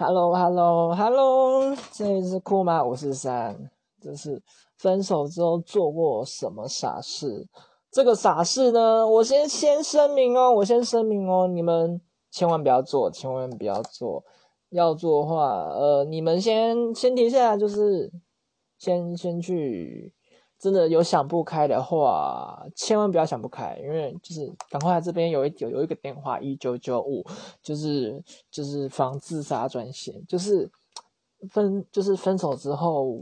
Hello，Hello，Hello，这里是酷吗？我是三，这是分手之后做过什么傻事？这个傻事呢，我先先声明哦，我先声明哦，你们千万不要做，千万不要做。要做的话，呃，你们先先停下来，就是先先去。真的有想不开的话，千万不要想不开，因为就是赶快这边有一有有一个电话一九九五，就是就是防自杀专线，就是分就是分手之后，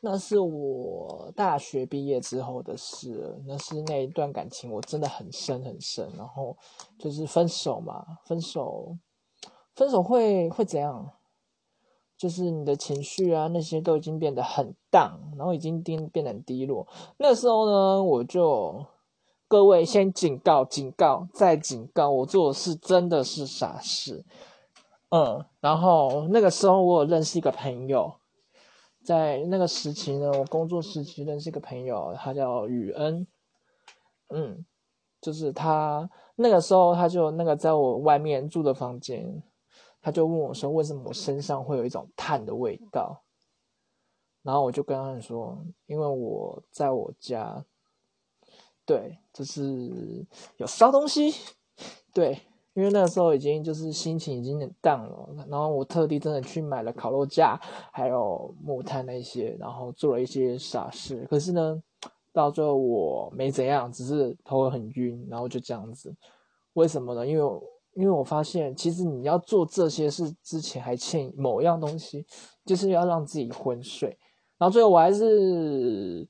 那是我大学毕业之后的事，那是那一段感情我真的很深很深，然后就是分手嘛，分手分手会会怎样？就是你的情绪啊，那些都已经变得很荡，然后已经低变得很低落。那时候呢，我就各位先警告、警告、再警告，我做的事真的是傻事。嗯，然后那个时候我有认识一个朋友，在那个时期呢，我工作时期认识一个朋友，他叫雨恩。嗯，就是他那个时候他就那个在我外面住的房间。他就问我说：“为什么我身上会有一种碳的味道？”然后我就跟他说：“因为我在我家，对，就是有烧东西，对，因为那时候已经就是心情已经很淡了。然后我特地真的去买了烤肉架，还有木炭那些，然后做了一些傻事。可是呢，到最后我没怎样，只是头很晕，然后就这样子。为什么呢？因为。因为我发现，其实你要做这些事之前，还欠某样东西，就是要让自己昏睡。然后最后我还是，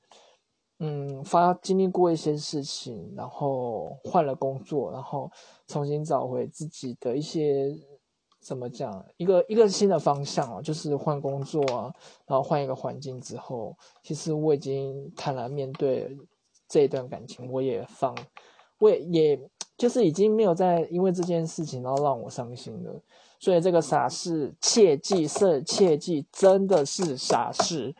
嗯，发经历过一些事情，然后换了工作，然后重新找回自己的一些怎么讲，一个一个新的方向啊，就是换工作啊，然后换一个环境之后，其实我已经坦然面对这一段感情，我也放，我也也。就是已经没有再因为这件事情然后让我伤心了，所以这个傻事切记是切记，真的是傻事。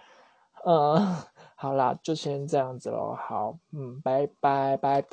嗯，好啦，就先这样子喽。好，嗯，拜拜拜拜。